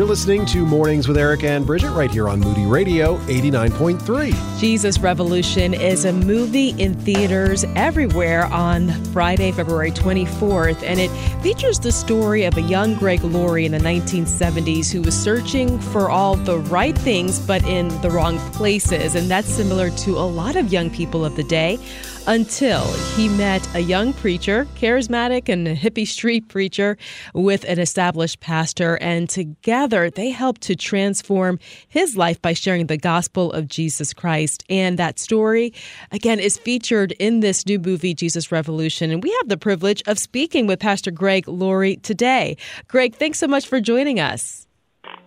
You're listening to Mornings with Eric and Bridget right here on Moody Radio 89.3. Jesus Revolution is a movie in theaters everywhere on Friday, February 24th, and it features the story of a young Greg Laurie in the 1970s who was searching for all the right things but in the wrong places. And that's similar to a lot of young people of the day until he met a young preacher, charismatic and hippie street preacher, with an established pastor. And together they helped to transform his life by sharing the gospel of Jesus Christ. And that story, again, is featured in this new movie, Jesus Revolution. And we have the privilege of speaking with Pastor Greg Laurie today. Greg, thanks so much for joining us.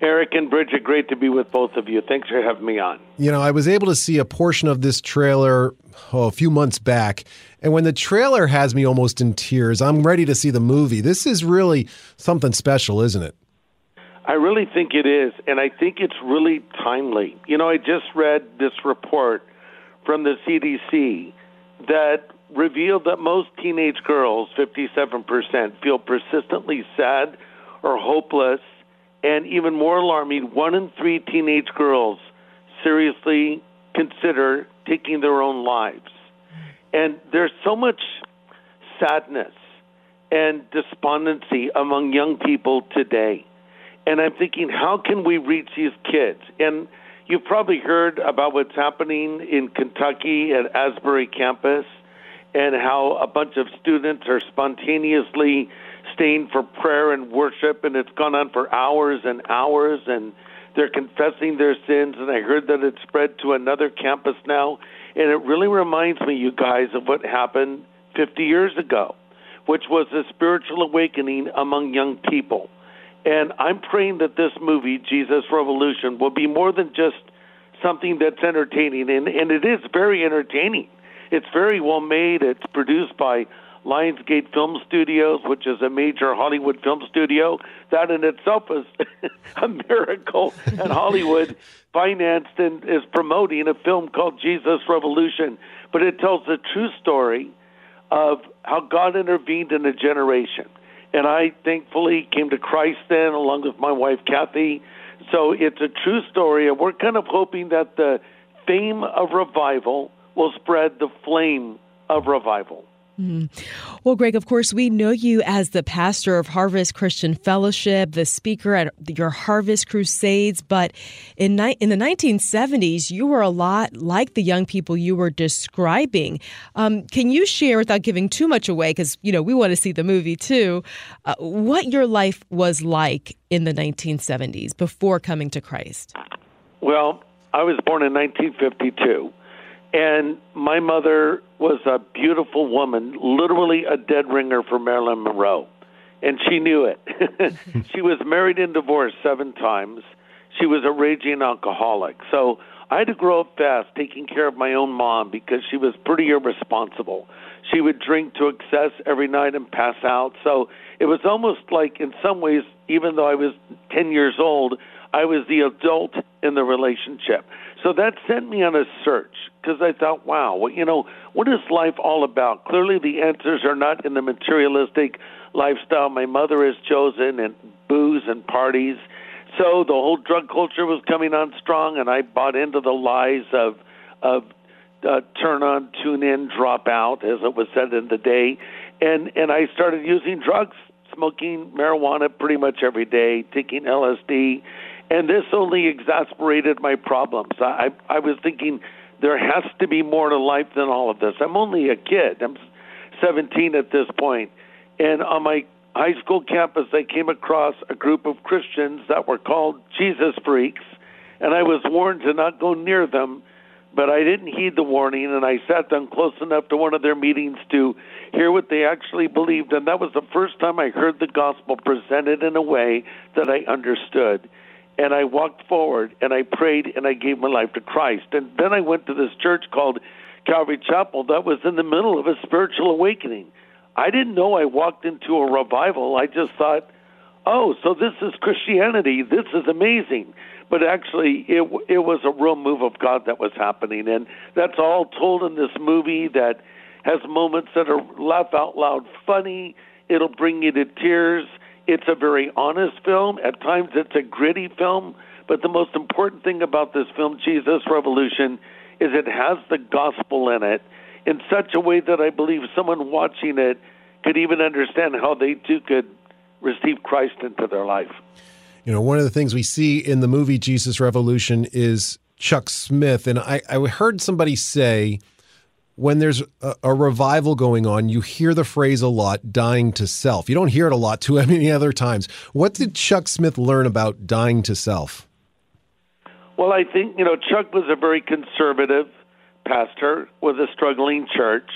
Eric and Bridget, great to be with both of you. Thanks for having me on. You know, I was able to see a portion of this trailer oh, a few months back. And when the trailer has me almost in tears, I'm ready to see the movie. This is really something special, isn't it? I really think it is. And I think it's really timely. You know, I just read this report from the CDC that revealed that most teenage girls, 57%, feel persistently sad or hopeless and even more alarming, one in three teenage girls seriously consider taking their own lives. And there's so much sadness and despondency among young people today. And I'm thinking, how can we reach these kids? And you've probably heard about what's happening in Kentucky at Asbury campus and how a bunch of students are spontaneously staying for prayer and worship, and it's gone on for hours and hours, and they're confessing their sins. And I heard that it's spread to another campus now, and it really reminds me, you guys, of what happened 50 years ago, which was a spiritual awakening among young people. And I'm praying that this movie, Jesus Revolution, will be more than just something that's entertaining, and, and it is very entertaining. It's very well made. It's produced by Lionsgate Film Studios, which is a major Hollywood film studio. That in itself is a miracle. and Hollywood financed and is promoting a film called Jesus Revolution. But it tells the true story of how God intervened in a generation. And I thankfully came to Christ then, along with my wife Kathy. So it's a true story, and we're kind of hoping that the fame of revival will spread the flame of revival. Mm. Well, Greg, of course, we know you as the pastor of Harvest Christian Fellowship, the speaker at your Harvest Crusades. But in, ni- in the 1970s, you were a lot like the young people you were describing. Um, can you share, without giving too much away, because you know we want to see the movie too, uh, what your life was like in the 1970s before coming to Christ? Well, I was born in 1952. And my mother was a beautiful woman, literally a dead ringer for Marilyn Monroe. And she knew it. she was married and divorced seven times. She was a raging alcoholic. So I had to grow up fast taking care of my own mom because she was pretty irresponsible. She would drink to excess every night and pass out. So it was almost like, in some ways, even though I was 10 years old, I was the adult in the relationship. So that sent me on a search because I thought, wow, well, you know, what is life all about? Clearly, the answers are not in the materialistic lifestyle my mother has chosen and booze and parties. So the whole drug culture was coming on strong, and I bought into the lies of of uh, turn on, tune in, drop out, as it was said in the day, and and I started using drugs, smoking marijuana pretty much every day, taking LSD, and this only exasperated my problems. I I was thinking there has to be more to life than all of this. I'm only a kid. I'm 17 at this point, and on my high school campus, I came across a group of Christians that were called Jesus freaks, and I was warned to not go near them. But I didn't heed the warning, and I sat down close enough to one of their meetings to hear what they actually believed. And that was the first time I heard the gospel presented in a way that I understood and I walked forward and I prayed and I gave my life to Christ. And then I went to this church called Calvary Chapel that was in the middle of a spiritual awakening. I didn't know I walked into a revival. I just thought, oh, so this is Christianity. This is amazing. But actually, it it was a real move of God that was happening, and that's all told in this movie that has moments that are laugh out loud funny. It'll bring you to tears It's a very honest film. At times, it's a gritty film. But the most important thing about this film, Jesus Revolution, is it has the gospel in it in such a way that I believe someone watching it could even understand how they too could receive Christ into their life. You know, one of the things we see in the movie Jesus Revolution is Chuck Smith. And I, I heard somebody say, when there's a, a, revival going on, you hear the phrase a lot, dying to self. You don't hear it a lot too many other times. What did Chuck Smith learn about dying to self? Well, I think, you know, Chuck was a very conservative pastor with a struggling church.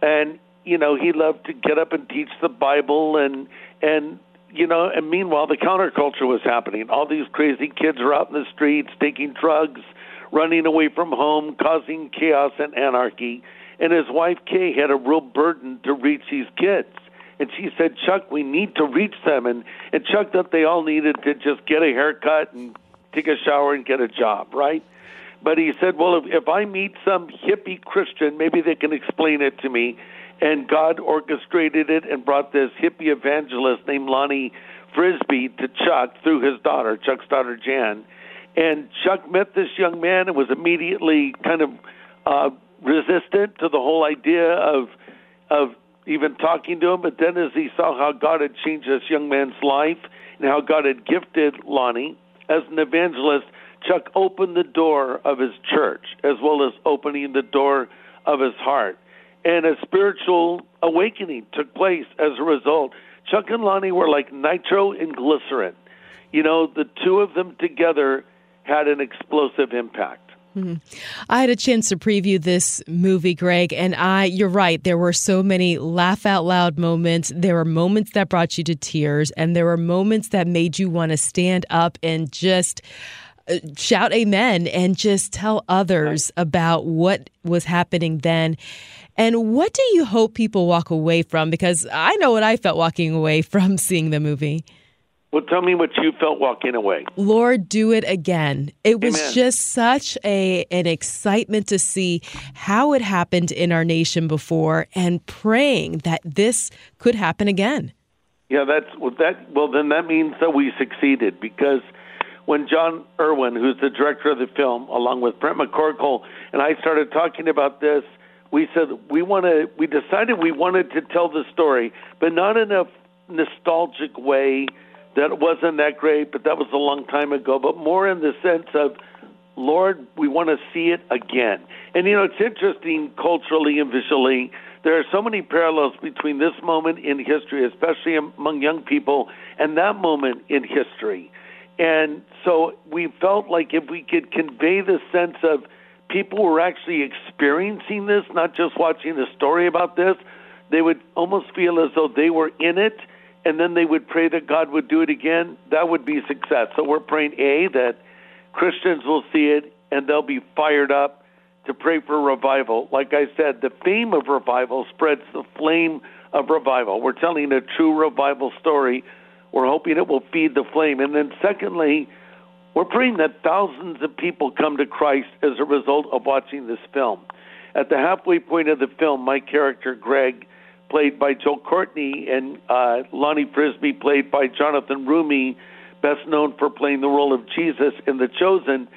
And, you know, he loved to get up and teach the Bible and, and, you know, and meanwhile, the counterculture was happening. All these crazy kids are out in the streets taking drugs, running away from home, causing chaos and anarchy. And his wife, Kay, had a real burden to reach these kids. And she said, Chuck, we need to reach them. And, and Chuck thought they all needed to just get a haircut and take a shower and get a job, right? But he said, well, if, if I meet some hippie Christian, maybe they can explain it to me. And God orchestrated it and brought this hippie evangelist named Lonnie Frisbee to Chuck through his daughter, Chuck's daughter Jan. And Chuck met this young man and was immediately kind of uh, resistant to the whole idea of of even talking to him. But then, as he saw how God had changed this young man's life and how God had gifted Lonnie as an evangelist, Chuck opened the door of his church as well as opening the door of his heart. And a spiritual awakening took place as a result. Chuck and Lonnie were like nitro and glycerin. You know, the two of them together had an explosive impact. Mm-hmm. I had a chance to preview this movie, Greg, and I, you're right. There were so many laugh out loud moments. There were moments that brought you to tears, and there were moments that made you want to stand up and just uh, shout amen and just tell others about what was happening then. And what do you hope people walk away from? Because I know what I felt walking away from seeing the movie. Well, tell me what you felt walking away. Lord, do it again. It was Amen. just such a an excitement to see how it happened in our nation before, and praying that this could happen again. Yeah, that's well, that. Well, then that means that we succeeded because when Jon Erwin, who's the director of the film, along with Brent McCorkle, and I started talking about this, we said we want to. We decided we wanted to tell the story, but not in a nostalgic way that wasn't that great, but that was a long time ago, but more in the sense of, Lord, we want to see it again. And, you know, it's interesting culturally and visually. There are so many parallels between this moment in history, especially among young people, and that moment in history. And so we felt like if we could convey the sense of people were actually experiencing this, not just watching a story about this, they would almost feel as though they were in it and then they would pray that God would do it again, that would be success. So we're praying A that Christians will see it and they'll be fired up to pray for revival. Like I said, the theme of revival spreads the flame of revival. We're telling a true revival story. We're hoping it will feed the flame. And then secondly, we're praying that thousands of people come to Christ as a result of watching this film. At the halfway point of the film, my character Greg played by Joel Courtney, and uh, Lonnie Frisbee, played by Jonathan Roumie, best known for playing the role of Jesus in The Chosen.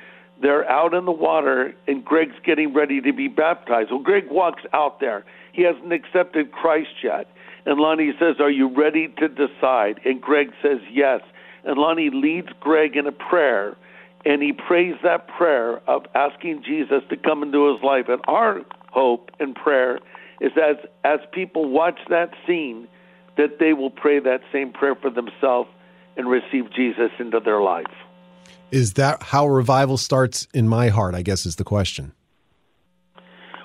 They're out in the water, and Greg's getting ready to be baptized. Well, Greg walks out there. He hasn't accepted Christ yet. And Lonnie says, Are you ready to decide? And Greg says, Yes. And Lonnie leads Greg in a prayer, and he prays that prayer of asking Jesus to come into his life. And our hope and prayer is as as people watch that scene that they will pray that same prayer for themselves and receive Jesus into their life. Is that how revival starts in my heart? I guess is the question.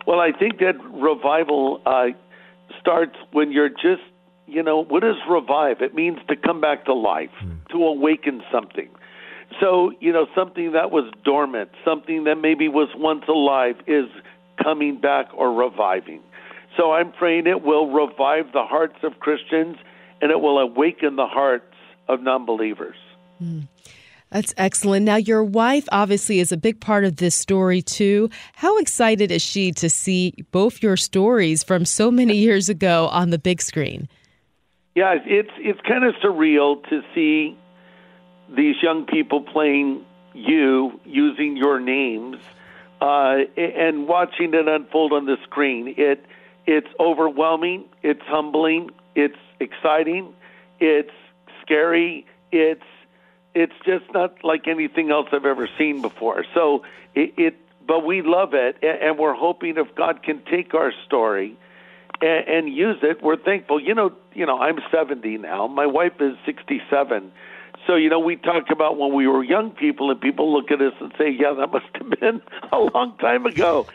Well, I think that revival uh, starts when you're just, you know, what is revive? It means to come back to life, mm. to awaken something. So, you know, something that was dormant, something that maybe was once alive is coming back or reviving. So I'm praying it will revive the hearts of Christians and it will awaken the hearts of non-believers. Mm. That's excellent. Now, your wife obviously is a big part of this story too. How excited is she to see both your stories from so many years ago on the big screen? Yeah, it's it's kind of surreal to see these young people playing you using your names uh, and watching it unfold on the screen. It it's overwhelming. It's humbling. It's exciting. It's scary. It's it's just not like anything else I've ever seen before. So it, it but we love it, and we're hoping if God can take our story and, and use it, we're thankful. You know, you know, I'm 70 now. My wife is 67. So, you know, we talk about when we were young people, and people look at us and say, yeah, that must have been a long time ago.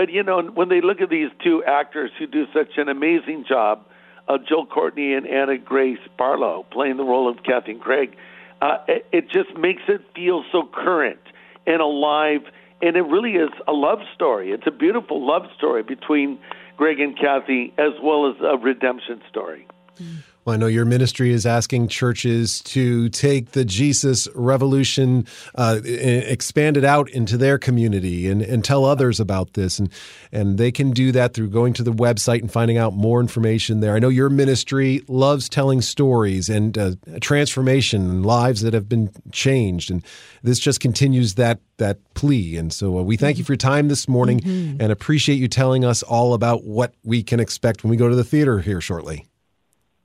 But, you know, when they look at these two actors who do such an amazing job, uh, Joel Courtney and Anna Grace Barlow playing the role of Kathy and Greg, uh, it, it just makes it feel so current and alive. And it really is a love story. It's a beautiful love story between Greg and Kathy, as well as a redemption story. Mm. Well, I know your ministry is asking churches to take the Jesus revolution, uh, expand it out into their community and, and tell others about this. And, and they can do that through going to the website and finding out more information there. I know your ministry loves telling stories and uh, transformation and lives that have been changed. And this just continues that, that plea. And so uh, we thank you for your time this morning mm-hmm. and appreciate you telling us all about what we can expect when we go to the theater here shortly.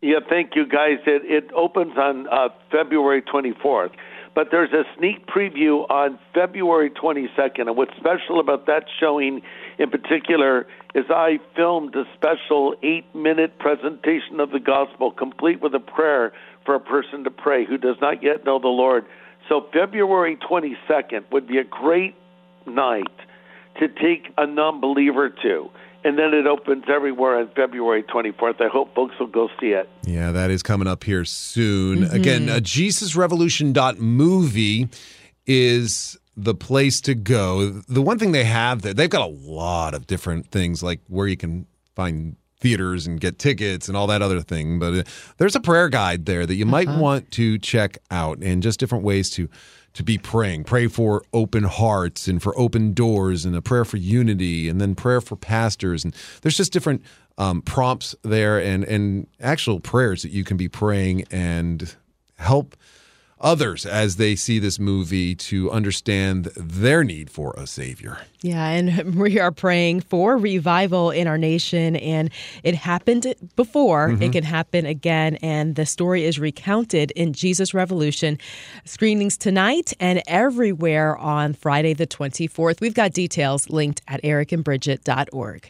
Yeah, thank you, guys. It, it opens on uh, February 24th, but there's a sneak preview on February 22nd. And what's special about that showing in particular is I filmed a special eight minute presentation of the gospel, complete with a prayer for a person to pray who does not yet know the Lord. So, February 22nd would be a great night to take a non believer to and then it opens everywhere on February 24th. I hope folks will go see it. Yeah, that is coming up here soon. Mm-hmm. Again, uh, JesusRevolution.movie is the place to go. The one thing they have there, they've got a lot of different things like where you can find theaters and get tickets and all that other thing. But uh, there's a prayer guide there that you uh-huh. might want to check out and just different ways to to be praying. Pray for open hearts and for open doors and a prayer for unity and then prayer for pastors. And there's just different um, prompts there and, and actual prayers that you can be praying and help others as they see this movie to understand their need for a savior. Yeah, and we are praying for revival in our nation and it happened before, mm-hmm. it can happen again and the story is recounted in Jesus Revolution screenings tonight and everywhere on Friday the 24th. We've got details linked at ericandbridget.org.